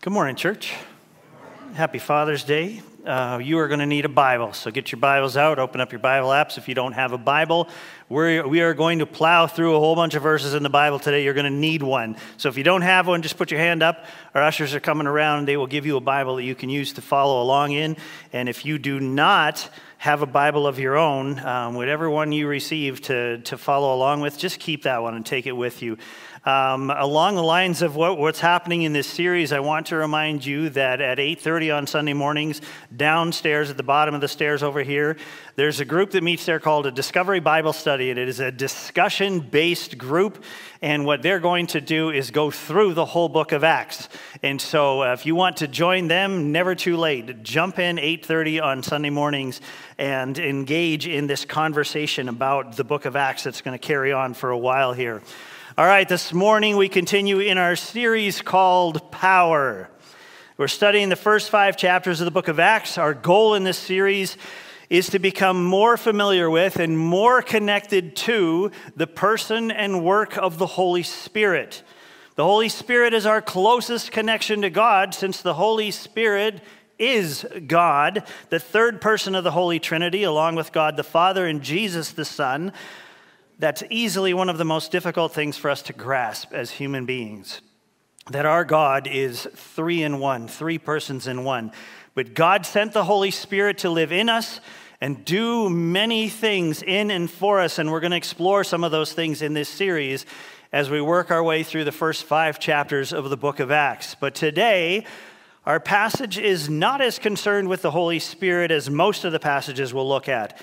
Good morning, church. Happy Father's Day. Uh, you are going to need a Bible, so get your Bibles out, open up your Bible apps. If you don't have a Bible, we're, we are going to plow through a whole bunch of verses in the Bible today. You're going to need one. So if you don't have one, just put your hand up. Our ushers are coming around, and they will give you a Bible that you can use to follow along in. And if you do not have a Bible of your own, um, whatever one you receive to, to follow along with, just keep that one and take it with you. Um, along the lines of what, what's happening in this series, I want to remind you that at 8:30 on Sunday mornings, downstairs at the bottom of the stairs over here, there's a group that meets there called a Discovery Bible Study, and it is a discussion-based group. And what they're going to do is go through the whole book of Acts. And so, uh, if you want to join them, never too late. Jump in 8:30 on Sunday mornings and engage in this conversation about the book of Acts that's going to carry on for a while here. All right, this morning we continue in our series called Power. We're studying the first five chapters of the book of Acts. Our goal in this series is to become more familiar with and more connected to the person and work of the Holy Spirit. The Holy Spirit is our closest connection to God since the Holy Spirit is God, the third person of the Holy Trinity, along with God the Father and Jesus the Son that's easily one of the most difficult things for us to grasp as human beings. That our God is three in one, three persons in one. But God sent the Holy Spirit to live in us and do many things in and for us. And we're going to explore some of those things in this series as we work our way through the first five chapters of the book of Acts. But today, our passage is not as concerned with the Holy Spirit as most of the passages we'll look at.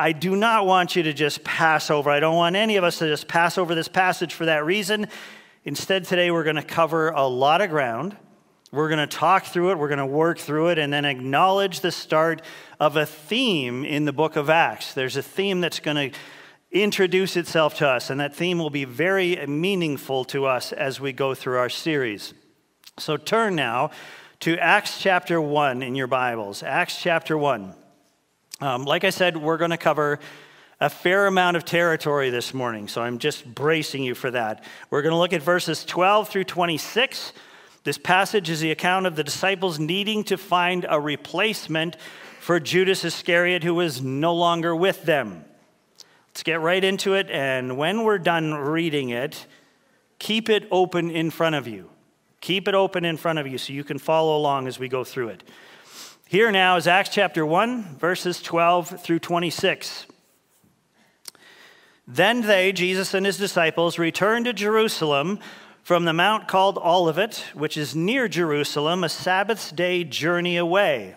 I do not want you to just pass over. I don't want any of us to just pass over this passage for that reason. Instead, today we're going to cover a lot of ground. We're going to talk through it, we're going to work through it, and then acknowledge the start of a theme in the book of Acts. There's a theme that's going to introduce itself to us, and that theme will be very meaningful to us as we go through our series. So turn now to Acts chapter 1 in your Bibles. Acts chapter 1. Um, like I said, we're going to cover a fair amount of territory this morning, so I'm just bracing you for that. We're going to look at verses 12 through 26. This passage is the account of the disciples needing to find a replacement for Judas Iscariot, who was no longer with them. Let's get right into it, and when we're done reading it, keep it open in front of you. Keep it open in front of you so you can follow along as we go through it. Here now is Acts chapter 1, verses 12 through 26. Then they, Jesus and his disciples, returned to Jerusalem from the mount called Olivet, which is near Jerusalem, a Sabbath's day journey away.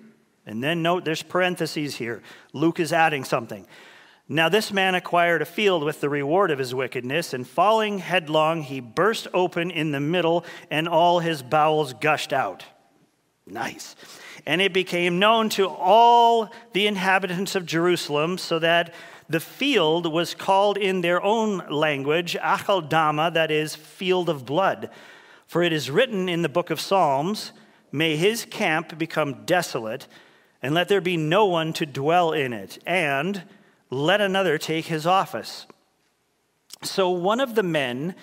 And then note there's parentheses here. Luke is adding something. Now, this man acquired a field with the reward of his wickedness, and falling headlong, he burst open in the middle, and all his bowels gushed out. Nice. And it became known to all the inhabitants of Jerusalem, so that the field was called in their own language, Akeldama, that is, field of blood. For it is written in the book of Psalms, May his camp become desolate and let there be no one to dwell in it, and let another take his office. So, one of the men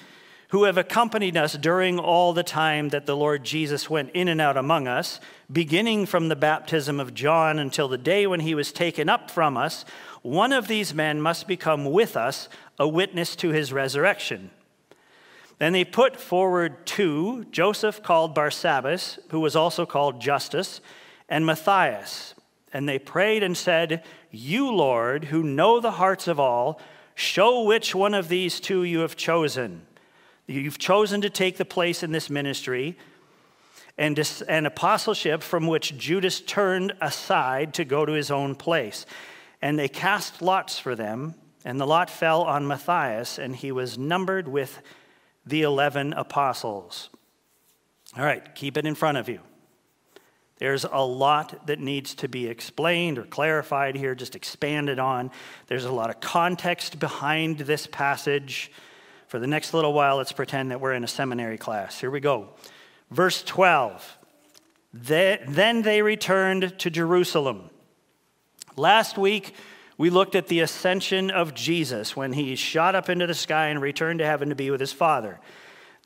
who have accompanied us during all the time that the Lord Jesus went in and out among us, beginning from the baptism of John until the day when he was taken up from us, one of these men must become with us a witness to his resurrection. Then they put forward two Joseph called Barsabbas, who was also called Justus, and Matthias. And they prayed and said, You, Lord, who know the hearts of all, show which one of these two you have chosen. You've chosen to take the place in this ministry and an apostleship from which Judas turned aside to go to his own place. And they cast lots for them, and the lot fell on Matthias, and he was numbered with the 11 apostles. All right, keep it in front of you. There's a lot that needs to be explained or clarified here, just expanded on. There's a lot of context behind this passage. For the next little while, let's pretend that we're in a seminary class. Here we go. Verse 12. Then they returned to Jerusalem. Last week, we looked at the ascension of Jesus when he shot up into the sky and returned to heaven to be with his Father.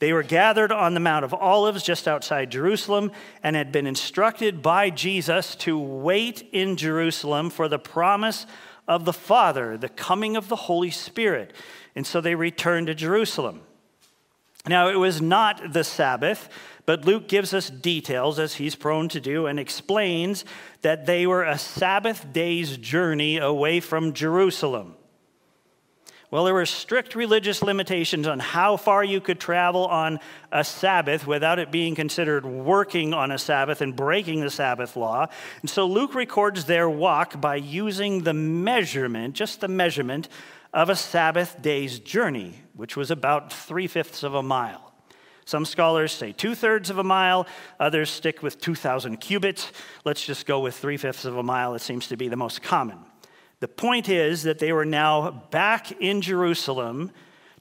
They were gathered on the Mount of Olives just outside Jerusalem and had been instructed by Jesus to wait in Jerusalem for the promise of the Father, the coming of the Holy Spirit. And so they returned to Jerusalem. Now, it was not the Sabbath, but Luke gives us details, as he's prone to do, and explains that they were a Sabbath day's journey away from Jerusalem. Well, there were strict religious limitations on how far you could travel on a Sabbath without it being considered working on a Sabbath and breaking the Sabbath law. And so Luke records their walk by using the measurement, just the measurement, of a Sabbath day's journey, which was about three fifths of a mile. Some scholars say two thirds of a mile, others stick with 2,000 cubits. Let's just go with three fifths of a mile, it seems to be the most common. The point is that they were now back in Jerusalem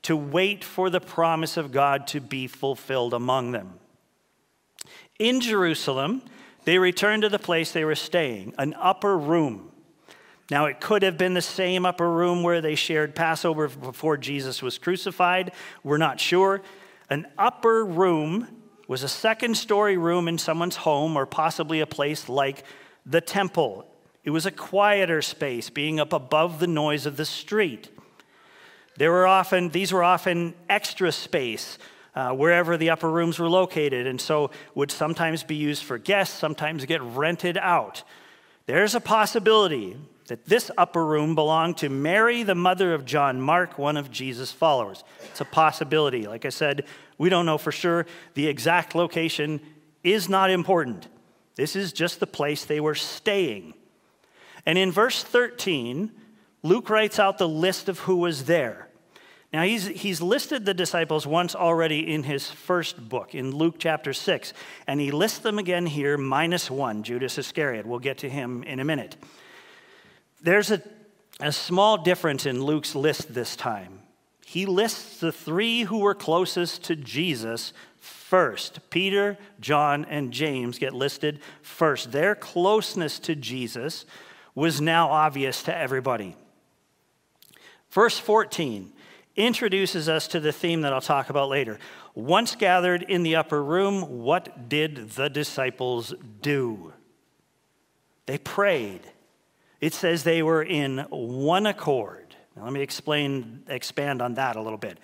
to wait for the promise of God to be fulfilled among them. In Jerusalem, they returned to the place they were staying, an upper room. Now, it could have been the same upper room where they shared Passover before Jesus was crucified. We're not sure. An upper room was a second story room in someone's home or possibly a place like the temple it was a quieter space, being up above the noise of the street. There were often, these were often extra space uh, wherever the upper rooms were located, and so would sometimes be used for guests, sometimes get rented out. There's a possibility that this upper room belonged to Mary, the mother of John Mark, one of Jesus' followers. It's a possibility. Like I said, we don't know for sure. The exact location is not important. This is just the place they were staying. And in verse 13, Luke writes out the list of who was there. Now, he's, he's listed the disciples once already in his first book, in Luke chapter 6, and he lists them again here, minus one, Judas Iscariot. We'll get to him in a minute. There's a, a small difference in Luke's list this time. He lists the three who were closest to Jesus first. Peter, John, and James get listed first. Their closeness to Jesus was now obvious to everybody. Verse 14 introduces us to the theme that I'll talk about later. Once gathered in the upper room, what did the disciples do? They prayed. It says they were in one accord. Now, let me explain, expand on that a little bit.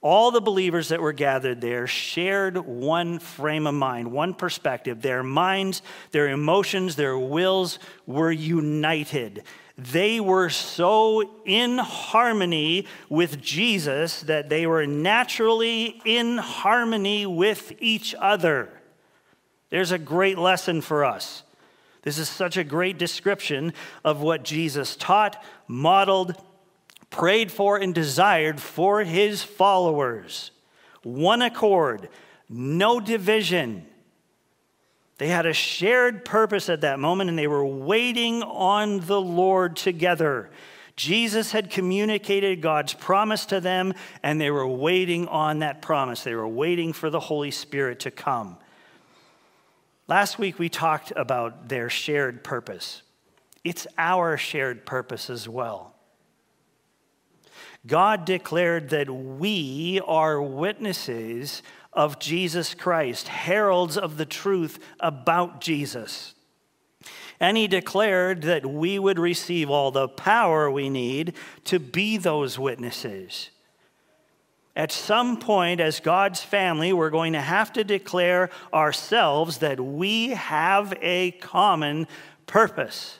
All the believers that were gathered there shared one frame of mind, one perspective. Their minds, their emotions, their wills were united. They were so in harmony with Jesus that they were naturally in harmony with each other. There's a great lesson for us. This is such a great description of what Jesus taught, modeled, prayed for and desired for his followers. One accord, no division. They had a shared purpose at that moment and they were waiting on the Lord together. Jesus had communicated God's promise to them and they were waiting on that promise. They were waiting for the Holy Spirit to come. Last week we talked about their shared purpose. It's our shared purpose as well. God declared that we are witnesses of Jesus Christ, heralds of the truth about Jesus. And he declared that we would receive all the power we need to be those witnesses. At some point, as God's family, we're going to have to declare ourselves that we have a common purpose.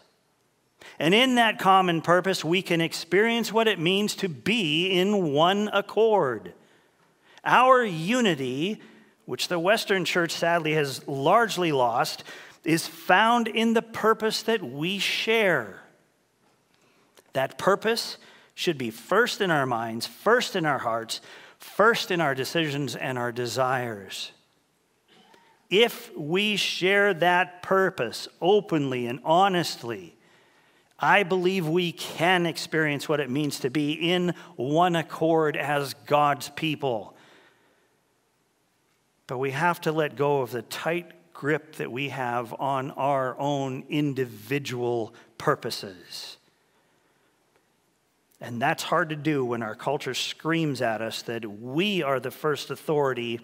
And in that common purpose, we can experience what it means to be in one accord. Our unity, which the Western church sadly has largely lost, is found in the purpose that we share. That purpose should be first in our minds, first in our hearts, first in our decisions and our desires. If we share that purpose openly and honestly, I believe we can experience what it means to be in one accord as God's people. But we have to let go of the tight grip that we have on our own individual purposes. And that's hard to do when our culture screams at us that we are the first authority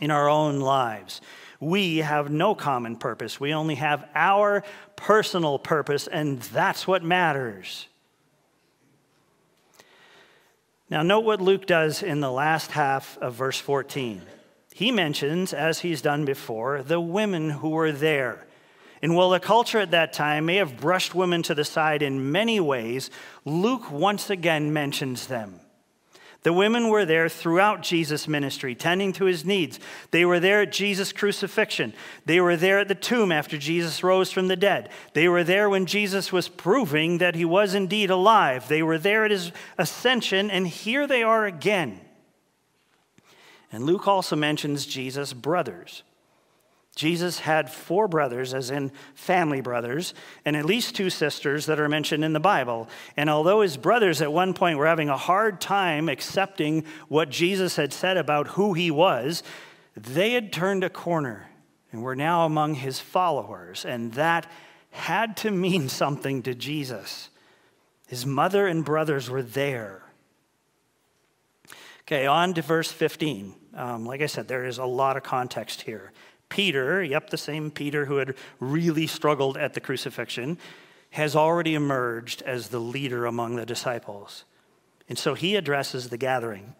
in our own lives. We have no common purpose. We only have our personal purpose, and that's what matters. Now, note what Luke does in the last half of verse 14. He mentions, as he's done before, the women who were there. And while the culture at that time may have brushed women to the side in many ways, Luke once again mentions them. The women were there throughout Jesus' ministry, tending to his needs. They were there at Jesus' crucifixion. They were there at the tomb after Jesus rose from the dead. They were there when Jesus was proving that he was indeed alive. They were there at his ascension, and here they are again. And Luke also mentions Jesus' brothers. Jesus had four brothers, as in family brothers, and at least two sisters that are mentioned in the Bible. And although his brothers at one point were having a hard time accepting what Jesus had said about who he was, they had turned a corner and were now among his followers. And that had to mean something to Jesus. His mother and brothers were there. Okay, on to verse 15. Um, like I said, there is a lot of context here. Peter, yep, the same Peter who had really struggled at the crucifixion, has already emerged as the leader among the disciples. And so he addresses the gathering.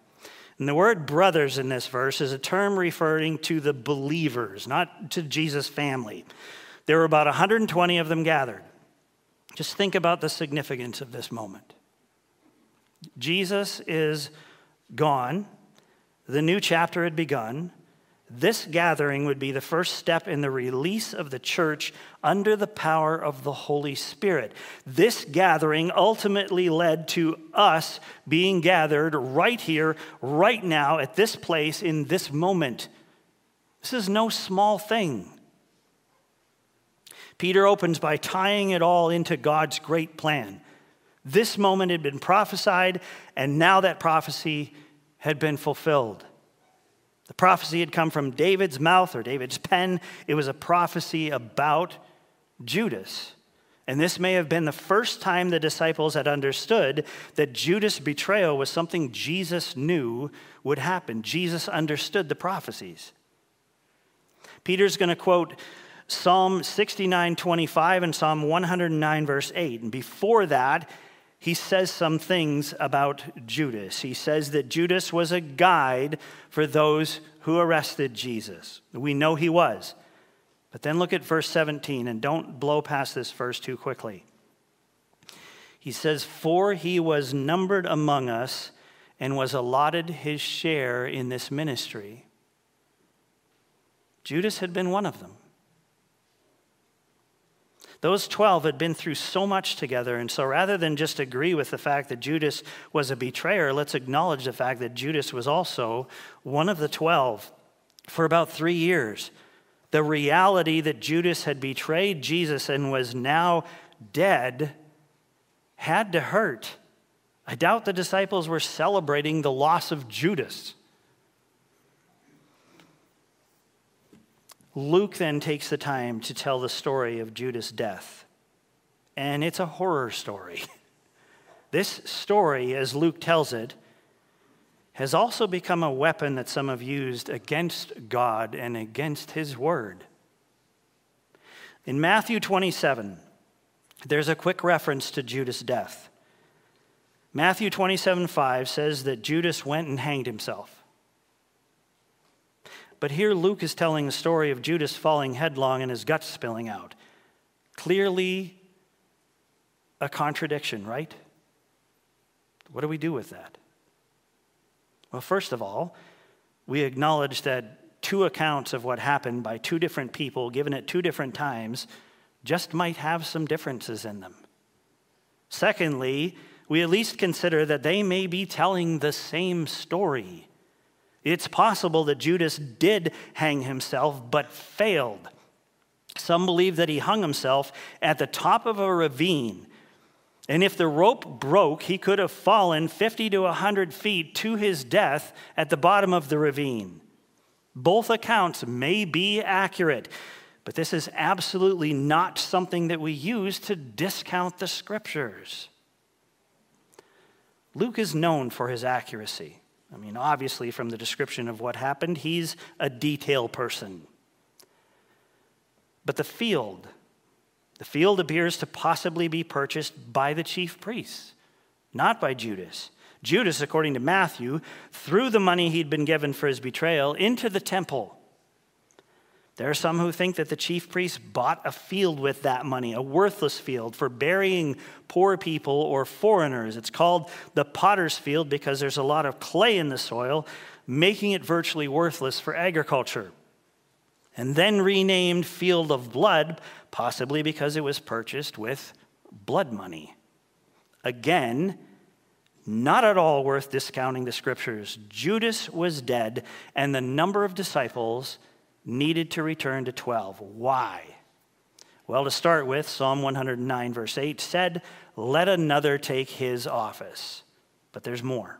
And the word brothers in this verse is a term referring to the believers, not to Jesus' family. There were about 120 of them gathered. Just think about the significance of this moment. Jesus is gone, the new chapter had begun. This gathering would be the first step in the release of the church under the power of the Holy Spirit. This gathering ultimately led to us being gathered right here, right now, at this place, in this moment. This is no small thing. Peter opens by tying it all into God's great plan. This moment had been prophesied, and now that prophecy had been fulfilled. The prophecy had come from David's mouth or David's pen. It was a prophecy about Judas. And this may have been the first time the disciples had understood that Judas' betrayal was something Jesus knew would happen. Jesus understood the prophecies. Peter's going to quote Psalm 69 25 and Psalm 109, verse 8. And before that, he says some things about Judas. He says that Judas was a guide for those who arrested Jesus. We know he was. But then look at verse 17 and don't blow past this verse too quickly. He says, For he was numbered among us and was allotted his share in this ministry. Judas had been one of them. Those 12 had been through so much together, and so rather than just agree with the fact that Judas was a betrayer, let's acknowledge the fact that Judas was also one of the 12 for about three years. The reality that Judas had betrayed Jesus and was now dead had to hurt. I doubt the disciples were celebrating the loss of Judas. Luke then takes the time to tell the story of Judas' death. And it's a horror story. This story, as Luke tells it, has also become a weapon that some have used against God and against his word. In Matthew 27, there's a quick reference to Judas' death. Matthew 27 5 says that Judas went and hanged himself. But here Luke is telling the story of Judas falling headlong and his guts spilling out. Clearly, a contradiction, right? What do we do with that? Well, first of all, we acknowledge that two accounts of what happened by two different people given at two different times just might have some differences in them. Secondly, we at least consider that they may be telling the same story. It's possible that Judas did hang himself but failed. Some believe that he hung himself at the top of a ravine. And if the rope broke, he could have fallen 50 to 100 feet to his death at the bottom of the ravine. Both accounts may be accurate, but this is absolutely not something that we use to discount the scriptures. Luke is known for his accuracy. I mean, obviously, from the description of what happened, he's a detail person. But the field, the field appears to possibly be purchased by the chief priests, not by Judas. Judas, according to Matthew, threw the money he'd been given for his betrayal into the temple there are some who think that the chief priest bought a field with that money, a worthless field for burying poor people or foreigners. It's called the potter's field because there's a lot of clay in the soil, making it virtually worthless for agriculture. And then renamed Field of Blood, possibly because it was purchased with blood money. Again, not at all worth discounting the scriptures. Judas was dead, and the number of disciples needed to return to 12. Why? Well, to start with, Psalm 109, verse 8 said, Let another take his office. But there's more.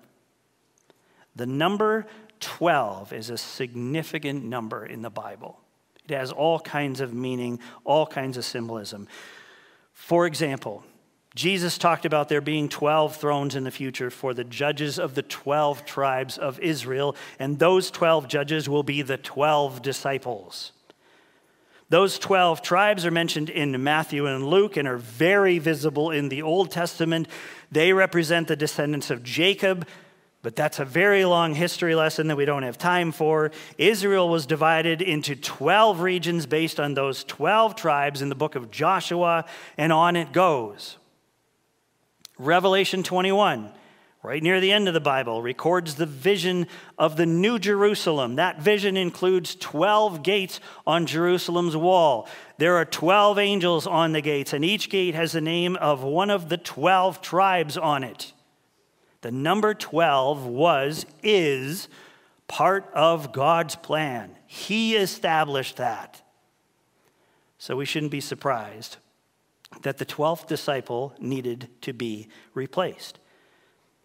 The number 12 is a significant number in the Bible. It has all kinds of meaning, all kinds of symbolism. For example, Jesus talked about there being 12 thrones in the future for the judges of the 12 tribes of Israel, and those 12 judges will be the 12 disciples. Those 12 tribes are mentioned in Matthew and Luke and are very visible in the Old Testament. They represent the descendants of Jacob, but that's a very long history lesson that we don't have time for. Israel was divided into 12 regions based on those 12 tribes in the book of Joshua, and on it goes. Revelation 21, right near the end of the Bible, records the vision of the New Jerusalem. That vision includes 12 gates on Jerusalem's wall. There are 12 angels on the gates, and each gate has the name of one of the 12 tribes on it. The number 12 was, is part of God's plan. He established that. So we shouldn't be surprised that the 12th disciple needed to be replaced.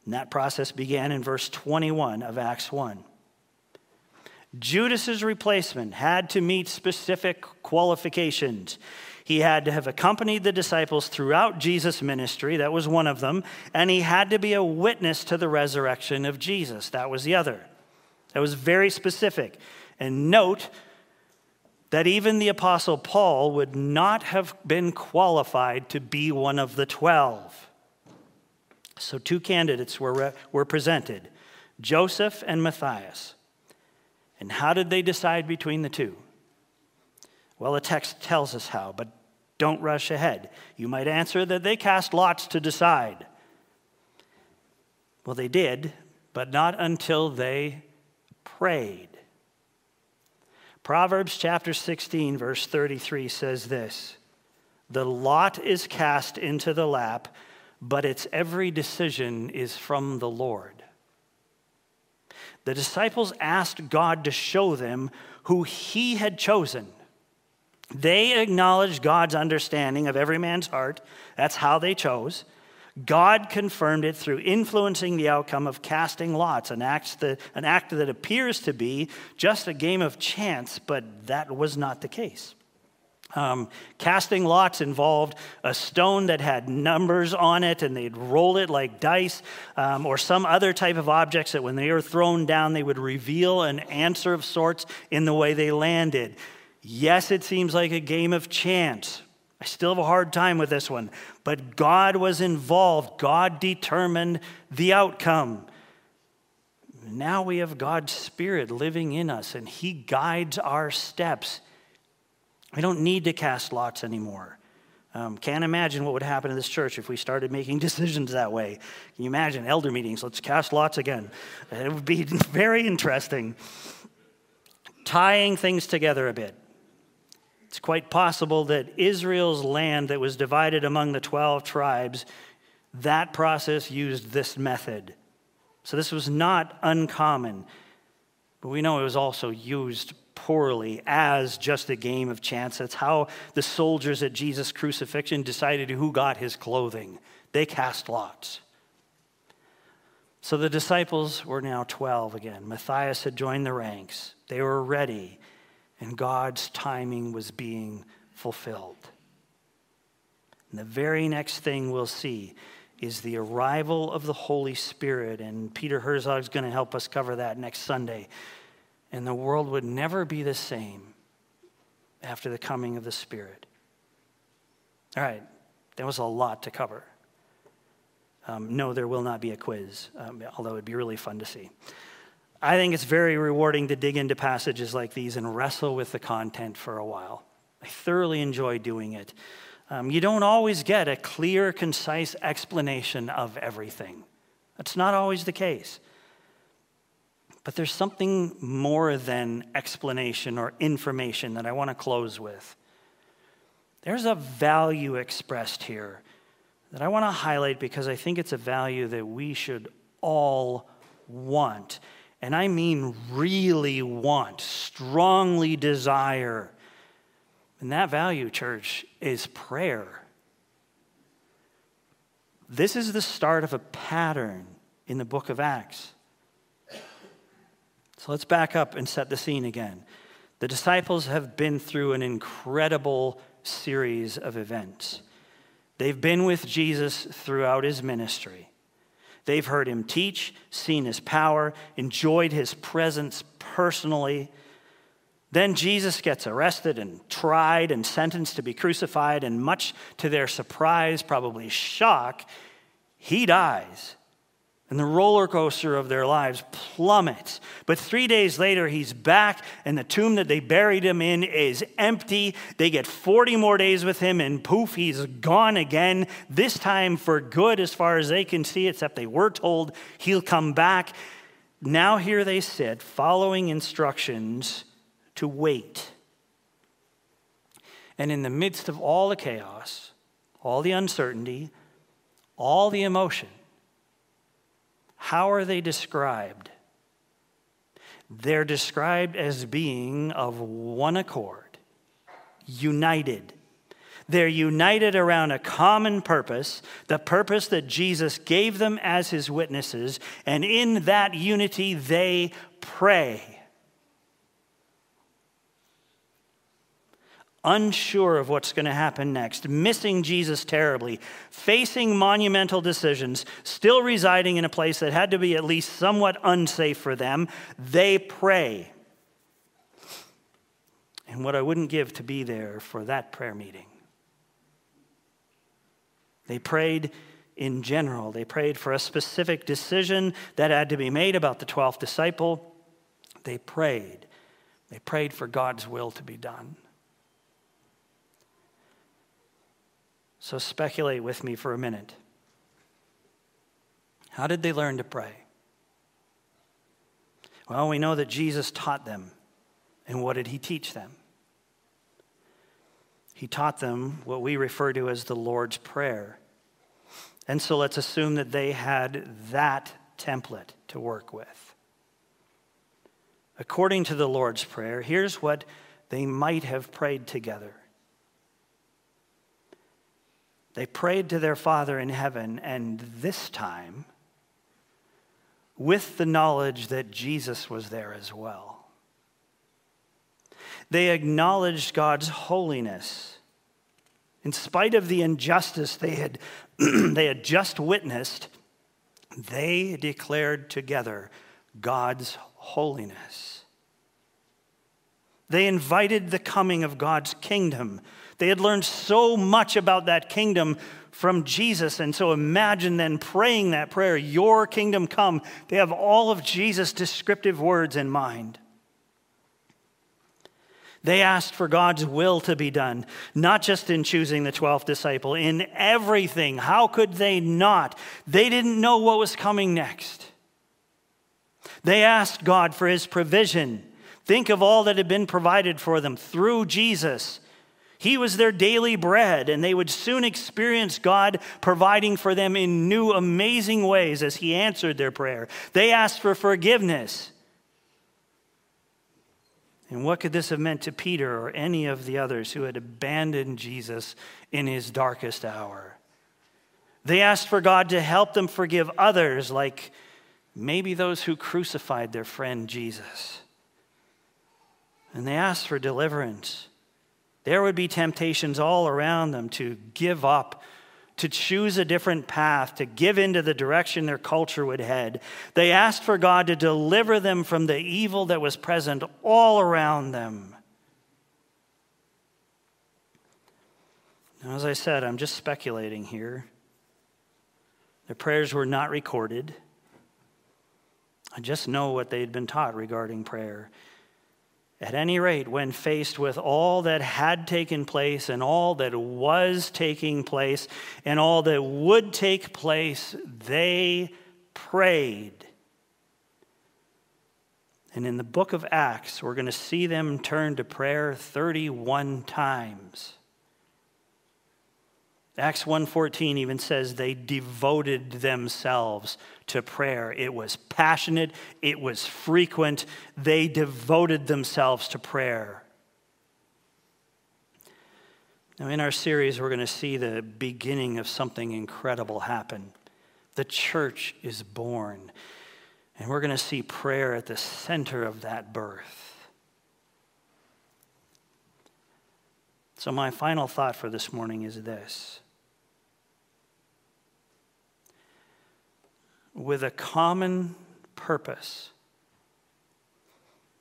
And that process began in verse 21 of Acts 1. Judas's replacement had to meet specific qualifications. He had to have accompanied the disciples throughout Jesus' ministry, that was one of them, and he had to be a witness to the resurrection of Jesus, that was the other. That was very specific. And note that even the Apostle Paul would not have been qualified to be one of the 12. So, two candidates were, were presented Joseph and Matthias. And how did they decide between the two? Well, the text tells us how, but don't rush ahead. You might answer that they cast lots to decide. Well, they did, but not until they prayed. Proverbs chapter 16, verse 33 says this The lot is cast into the lap, but its every decision is from the Lord. The disciples asked God to show them who he had chosen. They acknowledged God's understanding of every man's heart. That's how they chose. God confirmed it through influencing the outcome of casting lots, an act, that, an act that appears to be just a game of chance, but that was not the case. Um, casting lots involved a stone that had numbers on it, and they'd roll it like dice, um, or some other type of objects that when they were thrown down, they would reveal an answer of sorts in the way they landed. Yes, it seems like a game of chance, I still have a hard time with this one. But God was involved, God determined the outcome. Now we have God's Spirit living in us, and He guides our steps. We don't need to cast lots anymore. Um, can't imagine what would happen in this church if we started making decisions that way. Can you imagine elder meetings? Let's cast lots again. It would be very interesting. Tying things together a bit. It's quite possible that Israel's land that was divided among the 12 tribes, that process used this method. So this was not uncommon, but we know it was also used poorly as just a game of chance. That's how the soldiers at Jesus' crucifixion decided who got his clothing. They cast lots. So the disciples were now 12 again. Matthias had joined the ranks. They were ready, and God's timing was being fulfilled. And the very next thing we'll see is the arrival of the Holy Spirit. And Peter Herzog's going to help us cover that next Sunday and the world would never be the same after the coming of the Spirit. All right, there was a lot to cover. Um, no, there will not be a quiz, um, although it'd be really fun to see. I think it's very rewarding to dig into passages like these and wrestle with the content for a while. I thoroughly enjoy doing it. Um, you don't always get a clear, concise explanation of everything. That's not always the case. But there's something more than explanation or information that I want to close with. There's a value expressed here that I want to highlight because I think it's a value that we should all want. And I mean really want, strongly desire. And that value, church, is prayer. This is the start of a pattern in the book of Acts. So let's back up and set the scene again. The disciples have been through an incredible series of events. They've been with Jesus throughout his ministry. They've heard him teach, seen his power, enjoyed his presence personally. Then Jesus gets arrested and tried and sentenced to be crucified, and much to their surprise, probably shock, he dies and the roller coaster of their lives plummets. But three days later, he's back, and the tomb that they buried him in is empty. They get 40 more days with him, and poof, he's gone again, this time for good as far as they can see, except they were told he'll come back. Now, here they sit, following instructions to wait. And in the midst of all the chaos, all the uncertainty, all the emotion, how are they described? They're described as being of one accord, united. They're united around a common purpose, the purpose that Jesus gave them as his witnesses, and in that unity they pray. Unsure of what's going to happen next, missing Jesus terribly, facing monumental decisions, still residing in a place that had to be at least somewhat unsafe for them, they pray. And what I wouldn't give to be there for that prayer meeting. They prayed in general. They prayed for a specific decision that had to be made about the 12th disciple. They prayed. They prayed for God's will to be done. So speculate with me for a minute. How did they learn to pray? Well, we know that Jesus taught them. And what did he teach them? He taught them what we refer to as the Lord's Prayer. And so let's assume that they had that template to work with. According to the Lord's Prayer, here's what they might have prayed together they prayed to their Father in heaven, and this time, with the knowledge that Jesus was there as well. They acknowledged God's holiness. In spite of the injustice they had, they had just witnessed, they declared together God's holiness. They invited the coming of God's kingdom they had learned so much about that kingdom from Jesus. And so imagine then praying that prayer, Your kingdom come. They have all of Jesus' descriptive words in mind. They asked for God's will to be done, not just in choosing the 12th disciple, in everything. How could they not? They didn't know what was coming next. They asked God for his provision. Think of all that had been provided for them through Jesus. He was their daily bread, and they would soon experience God providing for them in new, amazing ways as He answered their prayer. They asked for forgiveness. And what could this have meant to Peter or any of the others who had abandoned Jesus in his darkest hour? They asked for God to help them forgive others, like maybe those who crucified their friend Jesus. And they asked for deliverance. There would be temptations all around them to give up to choose a different path, to give into the direction their culture would head. They asked for God to deliver them from the evil that was present all around them. Now, as I said, I'm just speculating here. Their prayers were not recorded. I just know what they'd been taught regarding prayer. At any rate, when faced with all that had taken place and all that was taking place and all that would take place, they prayed. And in the book of Acts, we're going to see them turn to prayer 31 times. Acts 1:14 even says they devoted themselves to prayer. It was passionate, it was frequent. They devoted themselves to prayer. Now in our series we're going to see the beginning of something incredible happen. The church is born. And we're going to see prayer at the center of that birth. So, my final thought for this morning is this with a common purpose.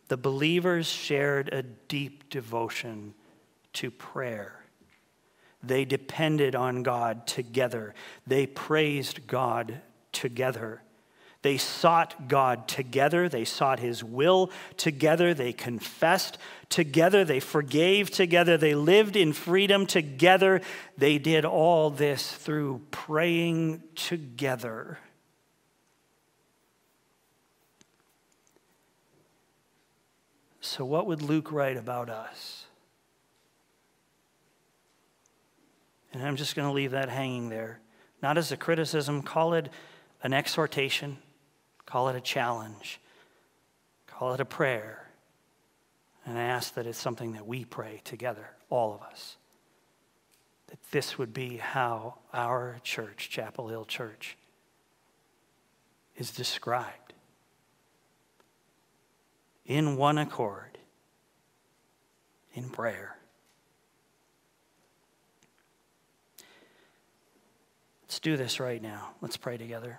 The believers shared a deep devotion to prayer. They depended on God together. They praised God together. They sought God together. They sought His will together. They confessed together. They forgave together. They lived in freedom together. They did all this through praying together. So, what would Luke write about us? And I'm just going to leave that hanging there. Not as a criticism, call it an exhortation, call it a challenge, call it a prayer. And I ask that it's something that we pray together, all of us. That this would be how our church, Chapel Hill Church, is described in one accord in prayer. Let's do this right now. Let's pray together.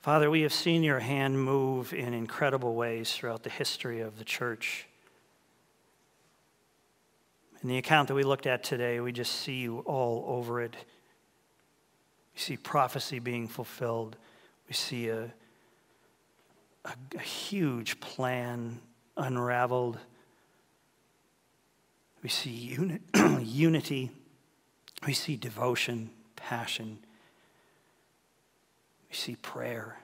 Father, we have seen your hand move in incredible ways throughout the history of the church. In the account that we looked at today, we just see you all over it. We see prophecy being fulfilled. We see a, a, a huge plan unraveled. We see uni- unity. We see devotion, passion. We see prayer.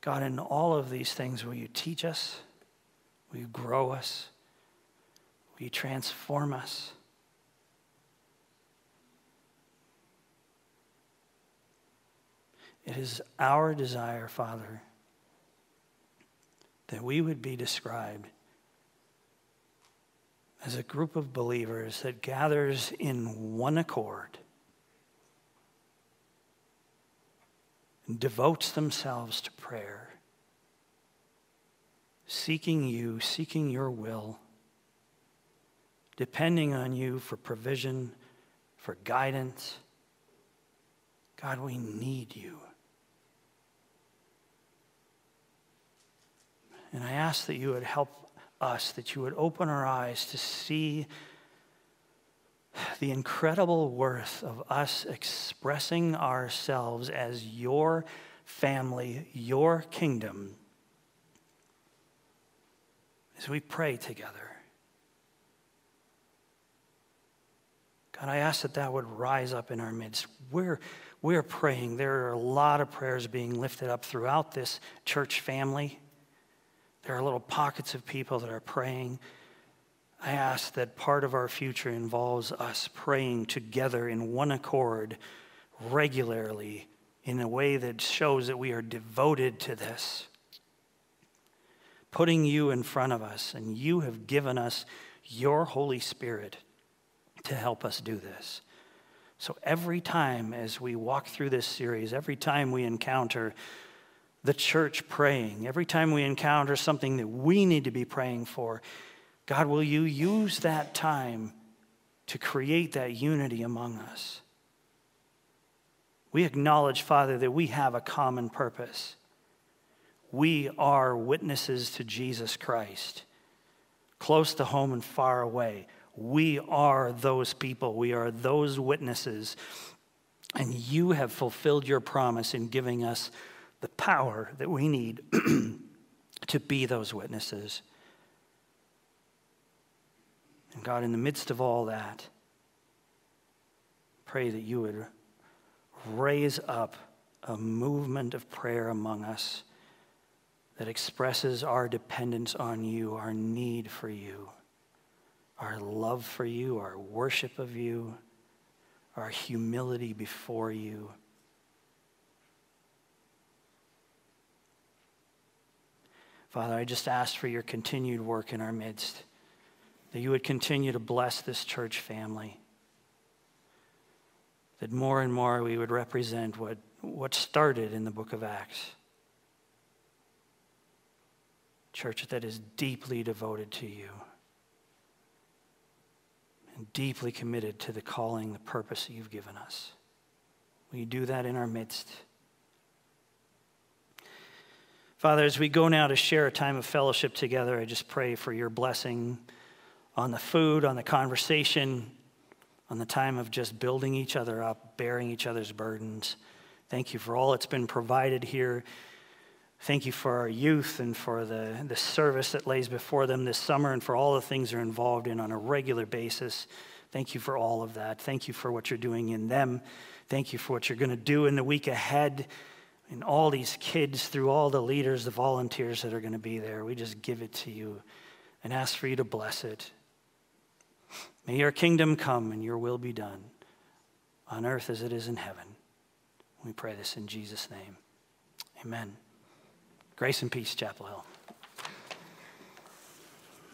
God, in all of these things, will you teach us? Will you grow us? Will you transform us? It is our desire, Father, that we would be described as a group of believers that gathers in one accord and devotes themselves to prayer seeking you, seeking your will, depending on you for provision, for guidance. God, we need you. And I ask that you would help us, that you would open our eyes to see the incredible worth of us expressing ourselves as your family, your kingdom, as we pray together. God, I ask that that would rise up in our midst. We're, we're praying. There are a lot of prayers being lifted up throughout this church family. There are little pockets of people that are praying. I ask that part of our future involves us praying together in one accord regularly in a way that shows that we are devoted to this. Putting you in front of us, and you have given us your Holy Spirit to help us do this. So every time as we walk through this series, every time we encounter the church praying, every time we encounter something that we need to be praying for, God, will you use that time to create that unity among us? We acknowledge, Father, that we have a common purpose. We are witnesses to Jesus Christ, close to home and far away. We are those people, we are those witnesses. And you have fulfilled your promise in giving us the power that we need to be those witnesses. And God, in the midst of all that, pray that you would raise up a movement of prayer among us that expresses our dependence on you, our need for you, our love for you, our worship of you, our humility before you. Father, I just ask for your continued work in our midst, that you would continue to bless this church family that more and more we would represent what, what started in the book of Acts. Church that is deeply devoted to you and deeply committed to the calling, the purpose that you've given us. Will you do that in our midst? Father, as we go now to share a time of fellowship together, I just pray for your blessing on the food, on the conversation, on the time of just building each other up, bearing each other's burdens. Thank you for all that's been provided here. Thank you for our youth and for the, the service that lays before them this summer and for all the things they're involved in on a regular basis. Thank you for all of that. Thank you for what you're doing in them. Thank you for what you're going to do in the week ahead. And all these kids, through all the leaders, the volunteers that are going to be there, we just give it to you and ask for you to bless it. May your kingdom come and your will be done on earth as it is in heaven. We pray this in Jesus' name. Amen. Grace and peace, Chapel Hill.